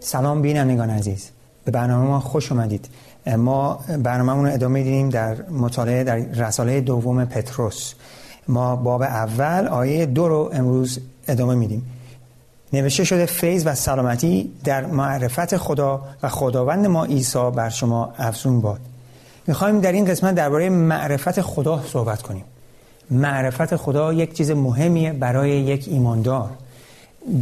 سلام بینندگان عزیز. به برنامه ما خوش اومدید. ما برنامه رو ادامه دیدیم در مطالعه در رساله دوم پتروس. ما باب اول آیه دو رو امروز ادامه میدیم. نوشته شده فیض و سلامتی در معرفت خدا و خداوند ما عیسی بر شما افزون باد. می‌خوایم در این قسمت درباره معرفت خدا صحبت کنیم. معرفت خدا یک چیز مهمیه برای یک ایماندار.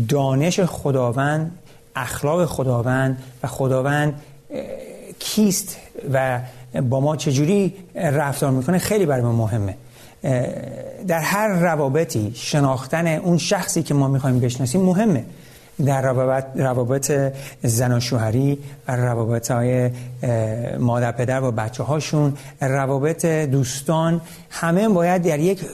دانش خداوند اخلاق خداوند و خداوند کیست و با ما چجوری رفتار می‌کنه خیلی برای ما مهمه. در هر روابطی شناختن اون شخصی که ما می‌خوایم بشناسیم مهمه. در روابط, روابط زن و شوهری روابط های مادر پدر و بچه هاشون روابط دوستان همه باید در یک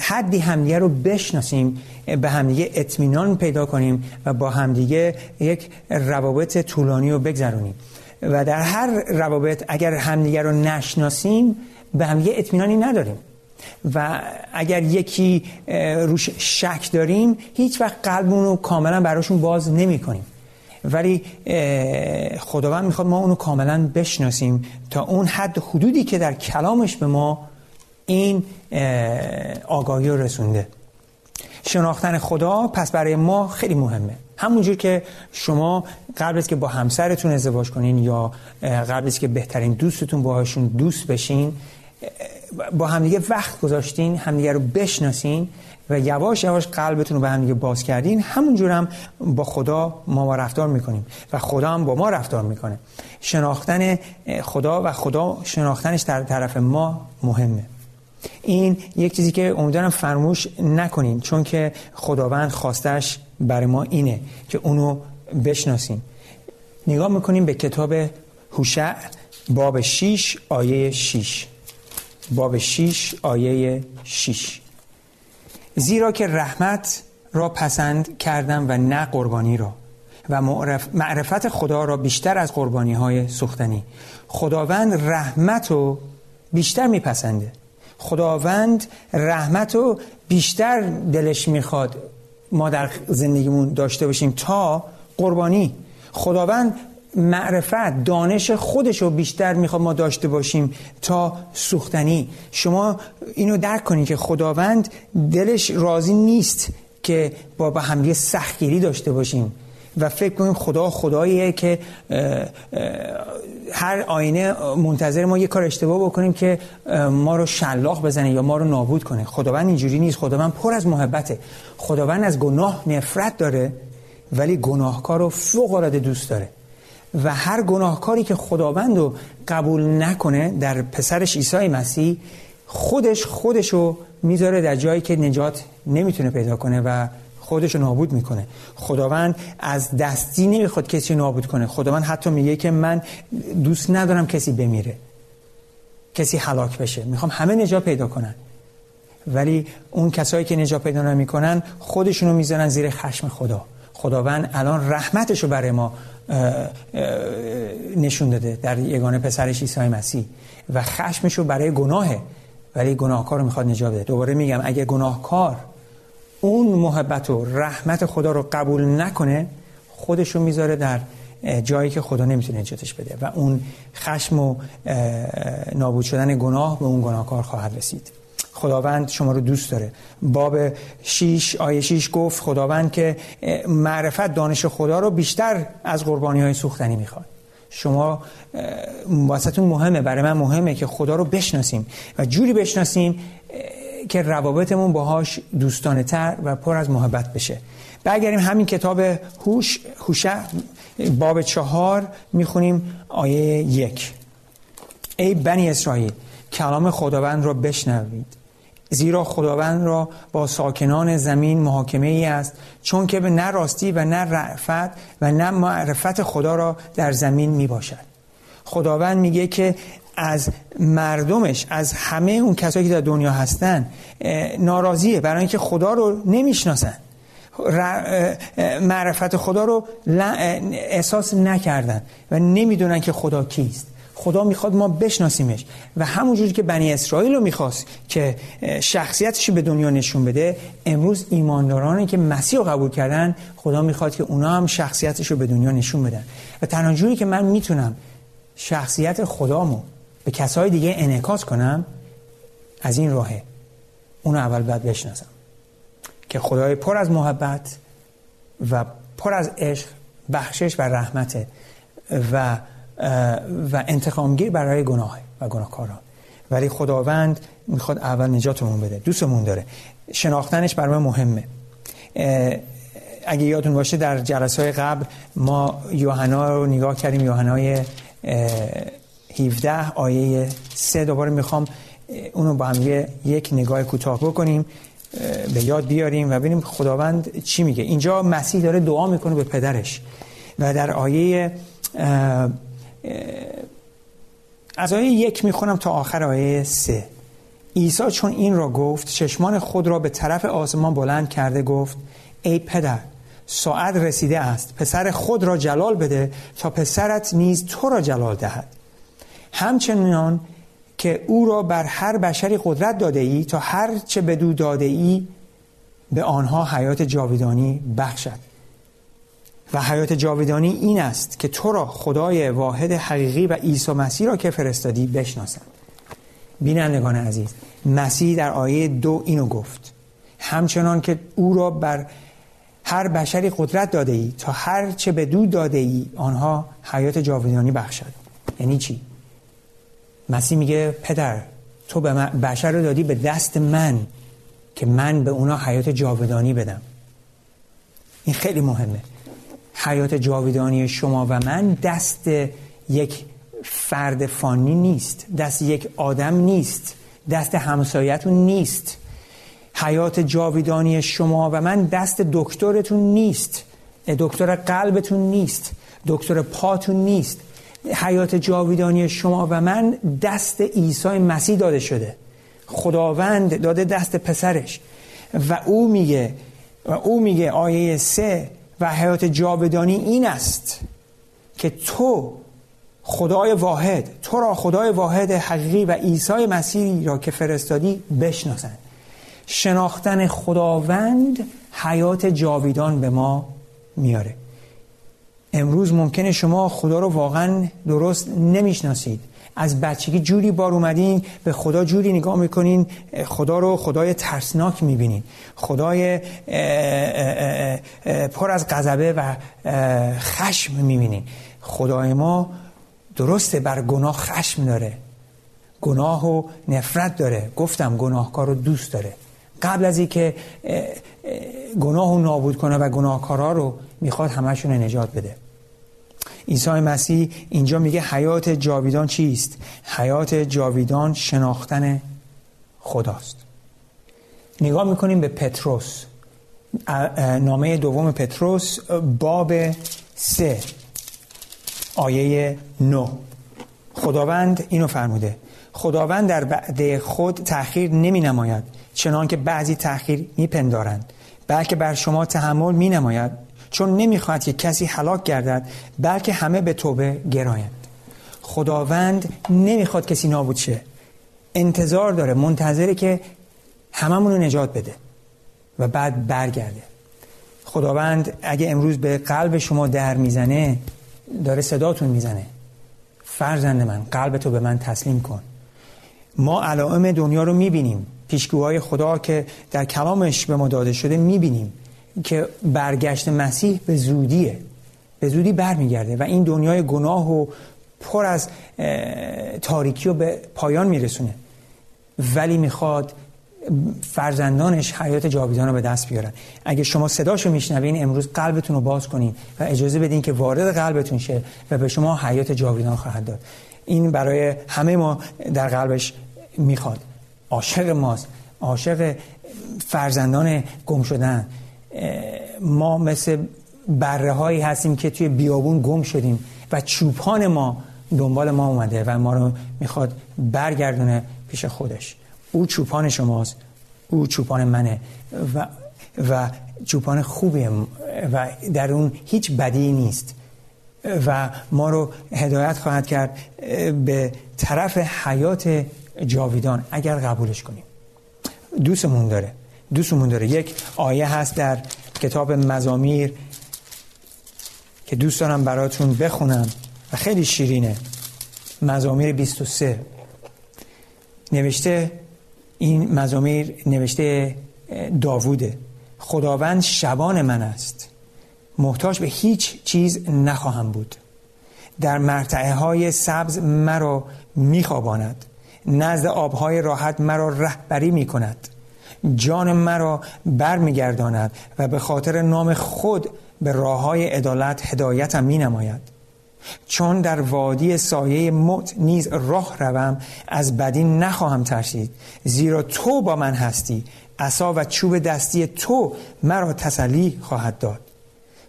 حدی همدیگه رو بشناسیم به همدیگه اطمینان پیدا کنیم و با همدیگه یک روابط طولانی رو بگذرونیم. و در هر روابط اگر همدیگه رو نشناسیم به همدیگه اطمینانی نداریم. و اگر یکی روش شک داریم هیچ وقت قلبمون رو کاملا براشون باز نمی کنیم ولی خداوند می‌خواد ما اونو کاملا بشناسیم تا اون حد حدودی که در کلامش به ما این آگاهی رو رسونده. شناختن خدا پس برای ما خیلی مهمه. همونجور که شما قبل از که با همسرتون ازدواج کنین یا قبل از که بهترین دوستتون باهاشون دوست بشین با همدیگه وقت گذاشتین همدیگه رو بشناسین و یواش یواش قلبتون رو به همدیگه باز کردین همونجور هم با خدا ما, ما رفتار می‌کنیم و خدا هم با ما رفتار می‌کنه. شناختن خدا و خدا شناختنش در طرف ما مهمه. این یک چیزی که امیدوارم فرموش نکنین چون که خداوند خواستش برای ما اینه که اونو بشناسیم. نگاه می‌کنیم به کتاب هوشع باب 6 آیه 6 باب 6 آیه 6 زیرا که رحمت را پسند کردم و نه قربانی را. و معرفت خدا را بیشتر از قربانی های سوختنی. خداوند رحمت رو بیشتر میپسنده. خداوند رحمت رو بیشتر دلش می‌خواد ما در زندگیمون داشته باشیم تا قربانی. خداوند معرفت دانش خودش رو بیشتر می‌خواد ما داشته باشیم تا سوختنی. شما اینو درک کنید که خداوند دلش راضی نیست که با به همدیگه سختگیری داشته باشیم. و فکر کنیم خدا خداییه که هر آینه منتظر ما یه کار اشتباه بکنیم که ما رو شلاق بزنه یا ما رو نابود کنه. خداوند اینجوری نیست. خداوند پر از محبته. خداوند از گناه نفرت داره ولی گناهکار رو فوق العاده دوست داره. و هر گناهکاری که خداوند رو قبول نکنه در پسرش عیسی مسیح خودش خودش رو می‌ذاره در جایی که نجات نمی‌تونه پیدا کنه و خودش رو نابود می‌کنه. خداوند از دستی نمی‌خواد کسی نابود کنه. خداوند حتی میگه که من دوست ندارم کسی بمیره. کسی حلاک بشه. می‌خوام همه نجات پیدا کنن. ولی اون کسایی که نجات پیدا نمی‌کنن خودشونو می‌ذارن زیر خشم خدا. خداوند الان رحمتش رو برای ما نشون داده در یگانه پسرش عیسی مسیح. و خشمش رو برای گناهه. ولی گناهکار رو می‌خواد نجات بده. دوباره میگم اگه گناهکار اون محبت و رحمت خدا رو قبول نکنه خودش رو می‌ذاره در جایی که خدا نمی‌تونه نجاتش بده و اون خشم و نابود شدن گناه به اون گناهکار خواهد رسید. خداوند شما رو دوست داره. باب 6 آیه 6 گفت خداوند که معرفت دانش خدا رو بیشتر از قربانی های سوختنی می‌خواد. شما واسهتون مهمه. برای من مهمه که خدا رو بشناسیم. و جوری بشناسیم که روابطمون باهاش دوستانه تر و پر از محبت بشه. برگردیم همین کتاب هوش هوشه باب چهار می‌خونیم آیه یک. ای بنی اسرائیل کلام خداوند را بشنوید. زیرا خداوند را با ساکنان زمین محاکمه ای است چون که به نه راستی و نه رعفت و نه معرفت خدا را در زمین می باشد خداوند میگه که از مردمش از همه اون کسایی که در دنیا هستن ناراضیه. برای اینکه خدا رو نمی‌شناسن. معرفت خدا رو احساس نکردن و نمی‌دونن که خدا کیست. خدا می‌خواد ما بشناسیمش. و همونجوری که بنی اسرائیل رو می‌خواست که شخصیتش به دنیا نشون بده امروز ایماندارانی که مسیح رو قبول کردن خدا می‌خواد که اونا هم شخصیتش رو به دنیا نشون بدن. و تنها جوری که من می‌تونم شخصیت خدامو به کسای دیگه انعکاس کنم از این راهه. اونو اول باید بشناسم. که خدای پر از محبت و پر از عشق بخشش و رحمته و و انتقامگیر برای گناه و گناهکاران. ولی خداوند می‌خواد اول نجاتمون بده دوستمون داره. شناختنش برای مهمه. اگه یادتون باشه در جلسه قبل ما یوحنا رو نگاه کردیم یوحنای 17 آیه 3 دوباره می‌خوام اونو با هم یک نگاه کوتاه بکنیم به یاد بیاریم و ببینیم خداوند چی میگه. اینجا مسیح داره دعا می‌کنه به پدرش و در آیه از آیه یک می‌خونم تا آخر آیه سه. عیسی چون این را گفت چشمان خود را به طرف آسمان بلند کرده گفت ای پدر ساعت رسیده است. پسر خود را جلال بده تا پسرت نیز تو را جلال دهد. همچنان که او را بر هر بشری قدرت داده ای تا هر چه بدو داده ای به آنها حیات جاویدانی بخشد. و حیات جاویدانی این است که تو را خدای واحد حقیقی و عیسی مسیح را که فرستادی بشناسند. بینندگان عزیز مسیح در آیه دو اینو گفت. همچنان که او را بر هر بشری قدرت داده ای تا هر چه به دو داده ای آنها حیات جاویدانی بخشد. یعنی چی؟ مسیح میگه پدر تو به بشر رو دادی به دست من که من به اونا حیات جاودانی بدم. این خیلی مهمه. حیات جاودانی شما و من دست یک فرد فانی نیست دست یک آدم نیست دست همسایتون نیست. حیات جاویدانی شما و من دست دکترتون نیست دکتر قلبتون نیست دکتر پاتون نیست. حیات جاویدانی شما و من دست عیسی مسیح داده شده. خداوند داده دست پسرش. و او میگه و او میگه آیه سه و حیات جاودانی این است که تو خدای واحد تو را خدای واحد حقیقی و عیسی مسیحی را که فرستادی بشناسند شناختن خداوند حیات جاویدان به ما میاره. امروز ممکنه شما خدا رو واقعا درست نمی‌شناسید. از بچگی جوری بار اومدین به خدا جوری نگاه می‌کنین خدا رو خدای ترسناک می‌بینین. خدای پر از غضبه و خشم می‌بینین. خدای ما درسته بر گناه خشم داره. گناه و نفرت داره. گفتم گناهکار رو دوست داره. قبل از اینکه گناه رو نابود کنه و گناهکارا رو می‌خواد همشون نجات بده. عیسی مسیح اینجا میگه حیات جاویدان چیست؟ حیات جاویدان شناختن خداست. نگاه می‌کنیم به پتروس. نامه دوم پتروس باب سه آیه نو خداوند اینو فرموده. خداوند در بعد خود تأخیر نمی نماید چنان که بعضی تأخیر میپندارند بلکه بر شما تحمل می نماید چون نمی‌خواهد که کسی حلاک گردد بلکه همه به توبه گرایند. خداوند نمی‌خواد کسی نابود شه. انتظار داره منتظره که هممون رو نجات بده و بعد برگرده. خداوند اگه امروز به قلب شما در می‌زنه داره صداتون می‌زنه. فرزند من قلب تو به من تسلیم کن. ما علائم دنیا رو می‌بینیم. پیشگوهای خدا که در کلامش به ما داده شده می‌بینیم. که برگشت مسیح به زودیه. به زودی برمیگرده و این دنیای گناه و پر از تاریکی رو به پایان میرسونه. ولی می‌خواد فرزندانش حیات جاویدان رو به دست بیارن. اگه شما صداشو میشنوین امروز قلبتون رو باز کنین و اجازه بدین که وارد قلبتون شه و به شما حیات جاویدان خواهد داد. این برای همه ما در قلبش می‌خواد. عاشق ماست. عاشق فرزندان گم شدن. ما مثل بره هایی هستیم که توی بیابون گم شدیم و چوپان ما دنبال ما اومده و ما رو می‌خواد برگردونه پیش خودش. او چوپان شماست او چوپان منه و, و چوپان خوبیه و در اون هیچ بدی نیست. و ما رو هدایت خواهد کرد به طرف حیات جاویدان. اگر قبولش کنیم. دوستمون داره. دوستمون داره. یک آیه هست در کتاب مزامیر که دوست دارم براتون بخونم و خیلی شیرینه. مزامیر 23 نوشته این مزامیر نوشته داووده. خداوند شبان من است. محتاج به هیچ چیز نخواهم بود. در مرتعه های سبز مرا میخواباند. نزد آبهای راحت مرا رهبری می کند جان مرا برمیگرداند و به خاطر نام خود به راه های عدالت هدایتم می نماید چون در وادی سایه موت نیز راه روم از بدی نخواهم ترسید. زیرا تو با من هستی. عصا و چوب دستی تو مرا تسلی خواهد داد.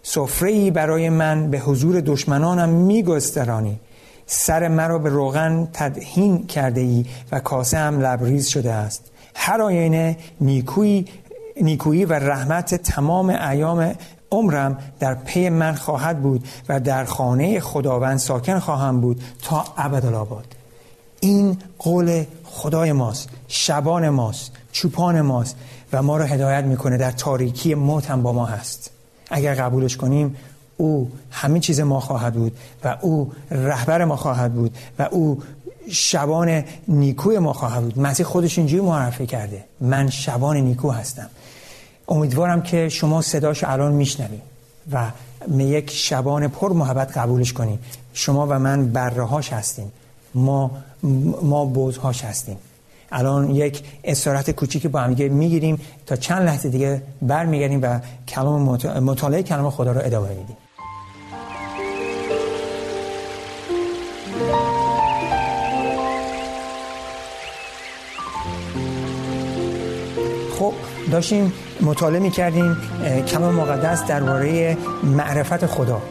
سفره برای من به حضور دشمنانم میگسترانی. سر مرا به روغن تدهین کرده ای و کاسه هم لبریز شده است. هر آینه نیکویی نیکویی و رحمت تمام ایام عمرم در پی من خواهد بود و در خانه خداوند ساکن خواهم بود تا ابدالآباد این قول خدای ماست شبان ماست چوپان ماست و ما را هدایت می‌کنه در تاریکی موت هم با ما هست. اگر قبولش کنیم او همه چیز ما خواهد بود و او رهبر ما خواهد بود و او شبان نیکوی ما خواهد بود. مسیح خودش اینجوری معرفی کرده. من شبان نیکو هستم. امیدوارم که شما صداش الان میشنوید و یک شبان پر محبت قبولش کنیم. شما و من برهاش هستیم. ما ما بوزهاش هستیم. الان یک استراحت کوچیکی با هم می‌گیریم تا چند لحظه دیگه برمیگردیم و کلام مطالعه کلام خدا رو ادامه میدیم. داشتیم مطالعه می‌کردیم کلام مقدس درباره معرفت خدا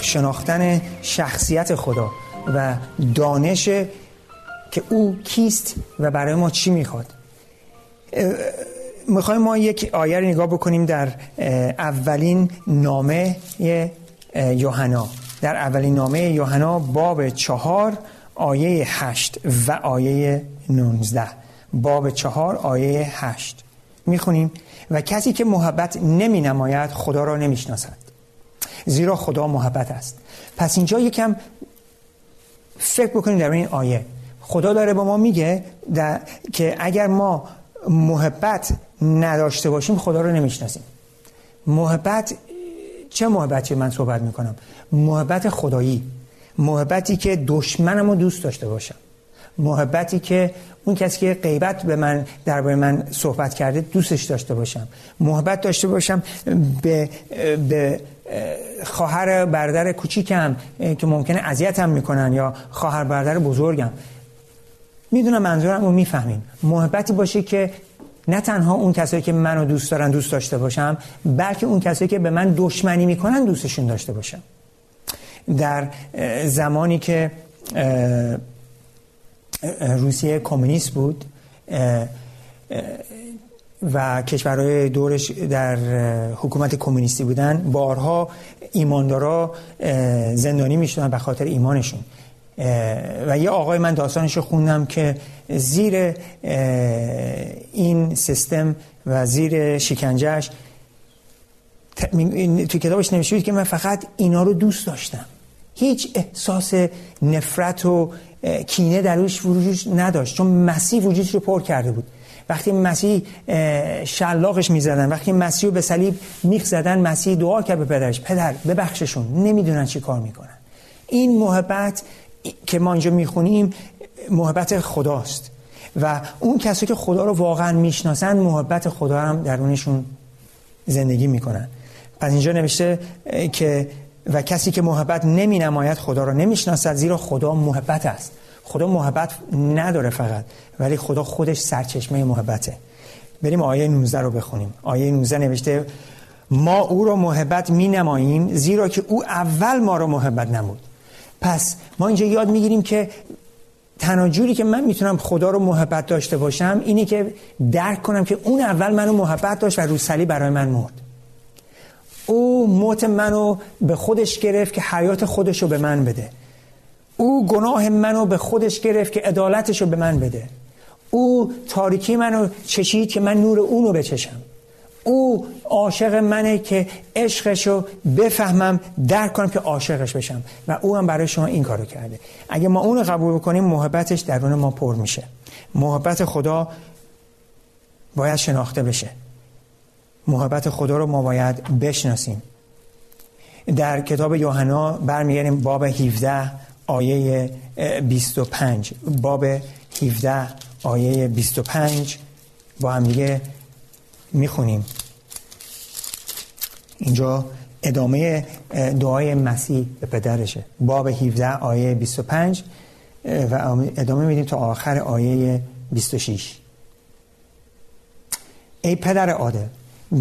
شناختن شخصیت خدا و دانش که او کیست و برای ما چی می‌خواد. می‌خوایم ما یک آیه نگاه بکنیم در اولین نامه یوحنا. در اولین نامه یوحنا باب چهار آیه هشت و آیه نونزده. باب چهار آیه هشت. می‌خونیم و کسی که محبت نمی نماید خدا را نمی شناسد زیرا خدا محبت است. پس اینجا یکم فکر بکنیم در این آیه. خدا داره با ما میگه که اگر ما محبت نداشته باشیم خدا رو نمی‌شناسیم. محبت چه محبتی من صحبت می‌کنم؟ محبت خدایی. محبتی که دشمنم رو دوست داشته باشم. محبتی که اون کسی که غیبت به من درباره من صحبت کرده دوستش داشته باشم. محبت داشته باشم به, به خواهر برادر کوچیکم که ممکنه اذیتم می‌کنن یا خواهر برادر بزرگم. می‌دونم منظورم رو می‌فهمیم. محبتی باشه که نه تنها اون کسایی که منو دوست دارن دوست داشته باشم بلکه اون کسایی که به من دشمنی می‌کنن دوستشون داشته باشم. در زمانی که روسیه کمونیست بود. و کشورهای دورش در حکومت کمونیستی بودن. بارها ایماندارا زندانی می‌شدن به خاطر ایمانشون. و یه آقای من داستانش رو خوندم که زیر این سیستم و زیر شکنجهش توی کتابش نوشته که من فقط اینا رو دوست داشتم. هیچ احساس نفرت و کینه در روش وجود نداشت. چون مسیح وجودش رو پر کرده بود. وقتی مسیح شلاقش می‌زدن وقتی مسیح رو به صلیب میخ زدن مسیح دعا کرد به پدرش پدر ببخششون نمی‌دونن چی کار می‌کنن. این محبت که ما اینجا می‌خونیم محبت خداست. و اون کسی که خدا رو واقعا می‌شناسن محبت خدا هم درونشون زندگی می‌کنن. پس اینجا نوشته که و کسی که محبت نمی نماید خدا رو نمی‌شناسد زیرا خدا محبت است. خدا محبت نداره فقط ولی خدا خودش سرچشمه محبته. بریم آیه 19 رو بخونیم. آیه 19 نوشته ما او رو محبت می نماییم زیرا که او اول ما رو محبت نمود. پس ما اینجا یاد می‌گیریم که تنها جوری که من می‌تونم خدا رو محبت داشته باشم اینه که درک کنم که اون اول منو محبت داشت و روسلی برای من مرد. او موت منو به خودش گرفت که حیات خودش رو به من بده. او گناه منو به خودش گرفت که عدالتش رو به من بده. او تاریکی منو چشید که من نور اونو بچشم. او عاشق منه که عشقش رو بفهمم درک کنم که عاشقش بشم. و او هم برای شما این کارو کرده. اگه ما اون قبول کنیم محبتش درون ما پر میشه. محبت خدا باید شناخته بشه. محبت خدا رو ما باید بشناسیم. در کتاب یوحنا برمیگردیم باب 17 آیه 25 باب 17 آیه 25 با هم دیگه می‌خونیم. اینجا ادامه دعای مسیح به پدرشه. باب 17 آیه 25 و ادامه میدیم تا آخر آیه 26 ای پدر عادل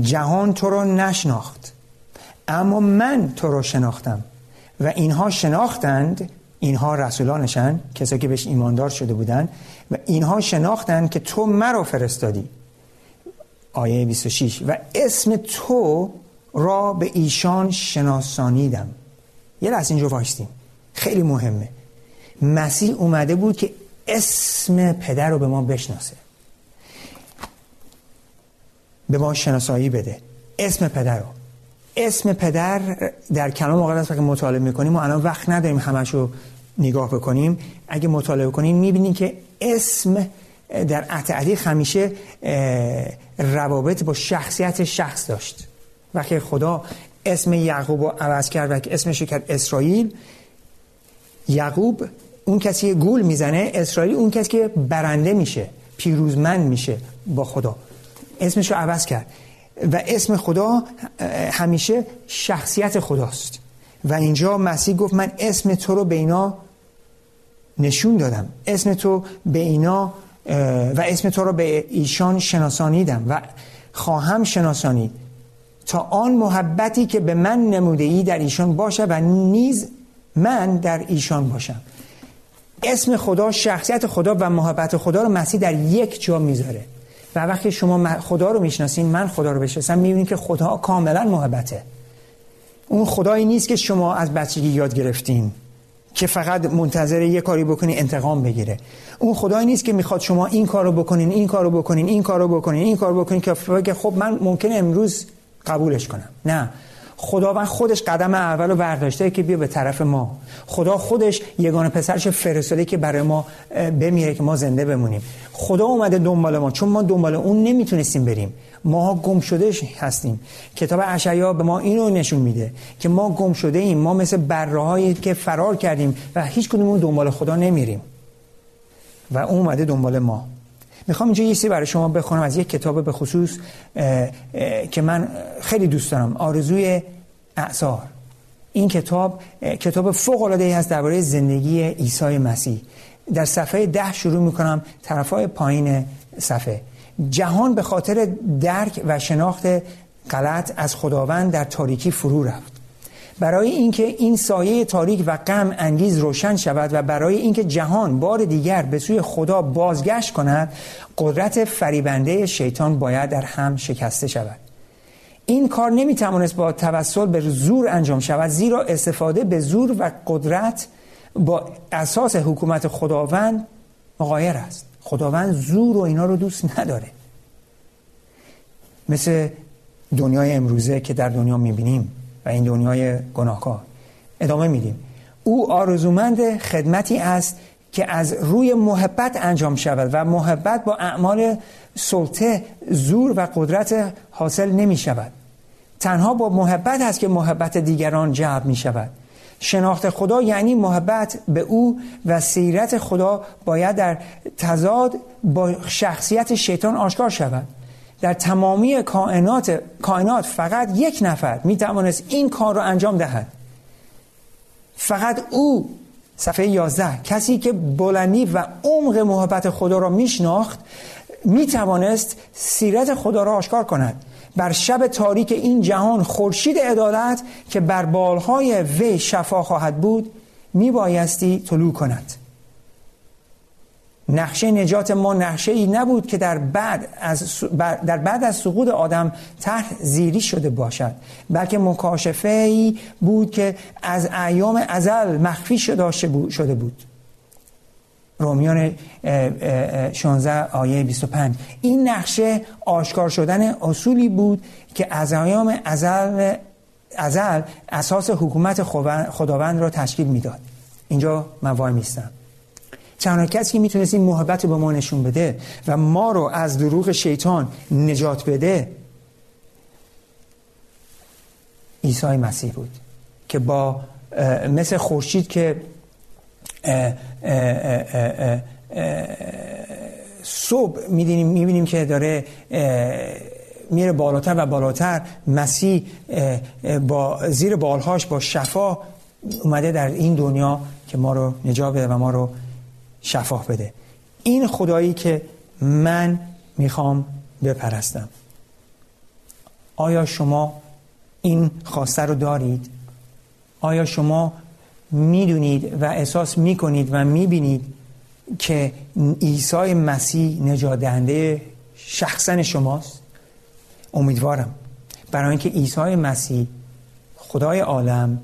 جهان تو رو نشناخت. اما من تو رو شناختم. و اینها شناختند اینها رسولانشن کسایی که بهش ایماندار شده بودند و اینها شناختند که تو مرا فرستادی. آیه 26 و اسم تو را به ایشان شناسانیدم. یه لحظه اینجا وایستیم خیلی مهمه. مسیح اومده بود که اسم پدر رو به ما بشناسه. به ما شناسایی بده. اسم پدر رو. اسم پدر در کلام مقدس وقتی مطالعه می‌کنیم و الان وقت نداریم همش رو نگاه بکنیم. اگه مطالعه کنیم می‌بینیم که اسم در عتعدیق همیشه روابط با شخصیت شخص داشت. وقتی خدا اسم یعقوب رو عوض کرد و اسمش کرد اسرائیل یعقوب اون کسی گول می‌زنه اسرائیل اون کسی که برنده میشه پیروزمند میشه با خدا. اسمش رو عوض کرد. و اسم خدا همیشه شخصیت خداست. و اینجا مسیح گفت من اسم تو رو به اینا نشون دادم. اسم تو به اینا و اسم تو رو به ایشان شناسانیدم و خواهم شناسانید. تا آن محبتی که به من نموده ای در ایشان باشه و نیز من در ایشان باشم. اسم خدا شخصیت خدا و محبت خدا رو مسیح در یک جا می‌ذاره. و وقتی شما خدا رو می‌شناسین من خدا رو بشناسم می‌بینید که خدا کاملا محبته. اون خدایی نیست که شما از بچگی یاد گرفتین که فقط منتظر یه کاری بکنین انتقام بگیره. اون خدایی نیست که می‌خواد شما این کارو بکنین این کارو بکنین این کارو بکنین این کارو بکنین که خب من ممکنه امروز قبولش کنم. نه. خداوند خودش قدم اول رو برداشته که بیا به طرف ما. خدا خودش یگانه پسرش فرستاده که برای ما بمیره که ما زنده بمونیم. خدا اومده دنبال ما. چون ما دنبال اون نمی‌تونستیم بریم. ما گم شده هستیم. کتاب اشعیا به ما اینو نشون میده که ما گم شده ایم ما مثل بره که فرار کردیم و هیچ کدومون دنبال خدا نمیریم. و اون اومده دنبال ما. می‌خوام اینجا یه برای شما بخونم از یک کتاب به خصوص که من خیلی دوست دارم آرزوی اعثار. این کتاب کتاب فوق العاده ای هست درباره زندگی عیسی مسیح. در صفحه ده شروع می‌کنم طرفای پایین صفحه. جهان به خاطر درک و شناخت غلط از خداوند در تاریکی فرو رفت. برای اینکه این سایه تاریک و غم انگیز روشن شود و برای اینکه جهان بار دیگر به سوی خدا بازگشت کند قدرت فریبنده شیطان باید در هم شکسته شود. این کار نمی‌توانست با توسل به زور انجام شود زیرا استفاده به زور و قدرت با اساس حکومت خداوند مقایر است. خداوند زور و اینا رو دوست نداره. مثل دنیای امروزه که در دنیا می‌بینیم. و این دنیای گناهکار. ادامه میدیم. او آرزومند خدمتی است که از روی محبت انجام شود و محبت با اعمال سلطه زور و قدرت حاصل نمی شود. تنها با محبت است که محبت دیگران جلب می شود. شناخت خدا یعنی محبت به او و سیرت خدا باید در تضاد با شخصیت شیطان آشکار شود. در تمامی کائنات کائنات فقط یک نفر می توانست این کار را انجام دهد. فقط او صفحه 11 کسی که بلندی و عمق محبت خدا را میشناخت می توانست سیرت خدا را آشکار کند. بر شب تاریک این جهان خورشید عدالت که بر بالهای وی شفا خواهد بود می بایستی طلوع کند. نقشه نجات ما نقشه ای نبود که در بعد از, در بعد از سقوط آدم تحت زیری شده باشد بلکه مکاشفه ای بود که از ایام ازل مخفی شده بود. رومیان 16 آیه 25 این نقشه آشکار شدن اصولی بود که از ایام ازل, ازل اساس حکومت خداوند را تشکیل می‌داد. اینجا من وای میستم. تنها کسی که می‌تونست این محبت رو به ما نشون بده و ما رو از دروغ شیطان نجات بده عیسی مسیح بود که با مثل خورشید که صبح می‌بینیم می‌بینیم که داره میره بالاتر و بالاتر مسیح با زیر بالهاش با شفا اومده در این دنیا که ما رو نجات بده و ما رو شفا بده. این خدایی که من می‌خوام بپرستم. آیا شما این خواسته رو دارید؟ آیا شما می‌دونید و احساس می‌کنید و می‌بینید که عیسی مسیح نجات دهنده شخصا شماست؟ امیدوارم. برای اینکه عیسی مسیح خدای عالم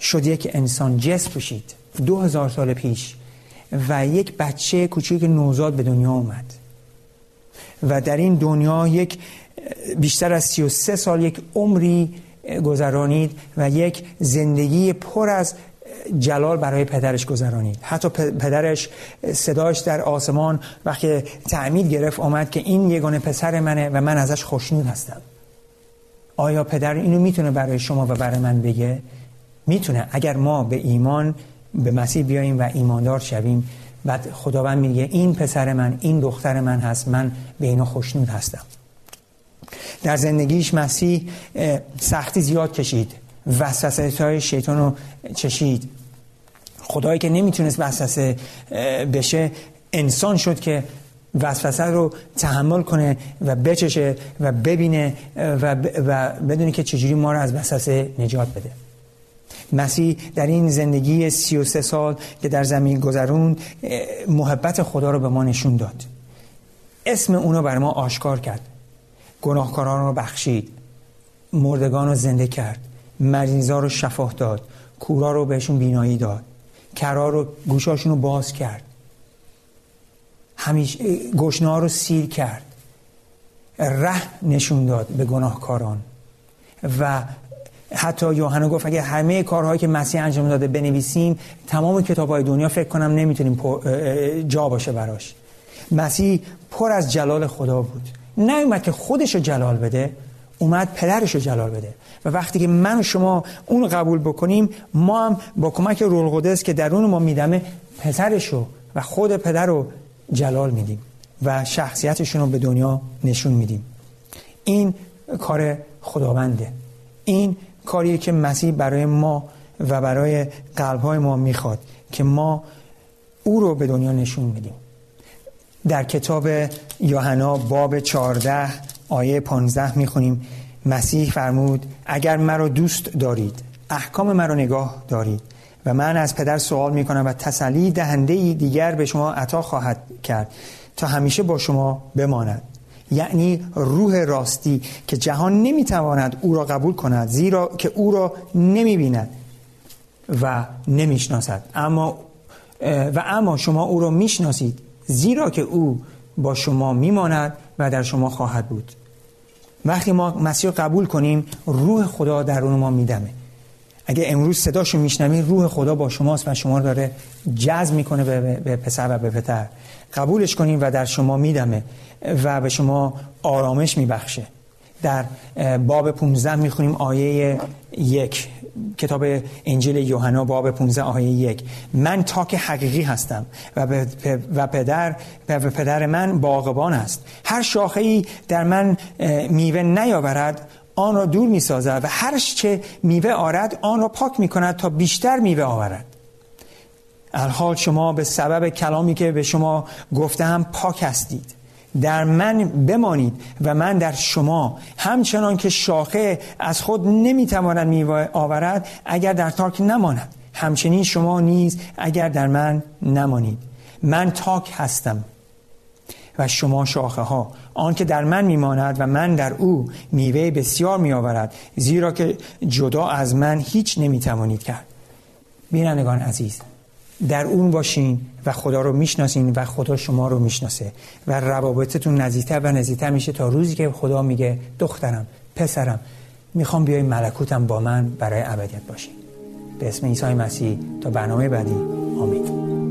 شد یک انسان جسم بشید دو هزار سال پیش و یک بچه کوچیک نوزاد به دنیا اومد. و در این دنیا یک بیشتر از 33 سال یک عمری گذرانید و یک زندگی پر از جلال برای پدرش گذرانید. حتی پدرش صداش در آسمان وقتی تعمید گرفت آمد که این یگانه پسر منه و من ازش خوشنود هستم. آیا پدر اینو می‌تونه برای شما و برای من بگه؟ می‌تونه. اگر ما به ایمان به مسیح بیاییم و ایماندار شویم. بعد خداوند میگه این پسر من این دختر من هست من به اینو خوشنود هستم. در زندگیش مسیح سختی زیاد کشید. وسوسه های شیطان رو چشید. خدایی که نمی‌تونست وسوسه بشه انسان شد که وسوسه رو تحمل کنه و بچشه و ببینه و, و بدونه که چجوری ما رو از وسوسه نجات بده. مسیح در این زندگی سی و سه سال که در زمین گذروند محبت خدا رو به ما نشون داد. اسم اونو بر ما آشکار کرد. گناهکاران رو بخشید. مردگان رو زنده کرد. مریضا رو شفاه داد. کورا رو بهشون بینایی داد. کرا رو گوشاشون رو باز کرد. همیشه گشنا رو سیر کرد. ره نشون داد به گناهکاران. و حتی یوحنا گفت اگه همه کارهایی که مسیح انجام داده بنویسیم تمام کتاب های دنیا فکر کنم نمی‌تونیم جا باشه براش. مسیح پر از جلال خدا بود. نه اومد که خودش رو جلال بده اومد پدرش رو جلال بده. و وقتی که من و شما اون قبول بکنیم ما هم با کمک رول قدس که درون ما میدمه پسرش و خود پدر رو جلال میدیم و شخصیتشون رو به دنیا نشون میدیم. این کار خداونده. این کاریه که مسیح برای ما و برای قلبهای ما می‌خواد که ما او رو به دنیا نشون میدیم. در کتاب یوحنا باب 14 آیه 15 می‌خونیم. مسیح فرمود اگر مرا دوست دارید احکام مرا نگاه دارید و من از پدر سوال می‌کنم و تسلی دهنده دیگر به شما عطا خواهد کرد تا همیشه با شما بماند. یعنی روح راستی که جهان نمی‌تواند او را قبول کند زیرا که او را نمی‌بیند و نمی‌شناسد. اما و اما شما او را می‌شناسید زیرا که او با شما میماند و در شما خواهد بود. وقتی ما مسیح قبول کنیم روح خدا درون ما میدمه. اگه امروز صداشو میشنوید روح خدا با شماست و شما رو داره جذب می‌کنه به پسر و به پتر قبولش کنیم و در شما میدمه و به شما آرامش میبخشه. در باب 15 می‌خونیم آیه یک. کتاب انجیل یوحنا باب 15 آیه یک. من تاک حقیقی هستم و, و پدر و پدر من باغبان است. هر شاخه در من میوه نیاورد آن را دور می سازد و هر چه میوه آرد آن را پاک می کند تا بیشتر میوه آورد. الحال شما به سبب کلامی که به شما گفتم پاک هستید. در من بمانید و من در شما. همچنان که شاخه از خود نمی‌تواند میوه آورد اگر در تاک نماند. همچنین شما نیز اگر در من نمانید. من تاک هستم. و شما شاخه ها آن که در من میماند و من در او میوه بسیار میآورد زیرا که جدا از من هیچ نمی‌توانید کرد. بینندگان عزیز در اون باشین و خدا رو می‌شناسین و خدا شما رو می‌شناسه و روابطتون نزدیکتر و نزدیکتر میشه تا روزی که خدا میگه دخترم پسرم می‌خوام بیای ملکوتم با من برای ابدیت باشین. به اسم عیسی مسیح تا برنامه بعدی. آمین.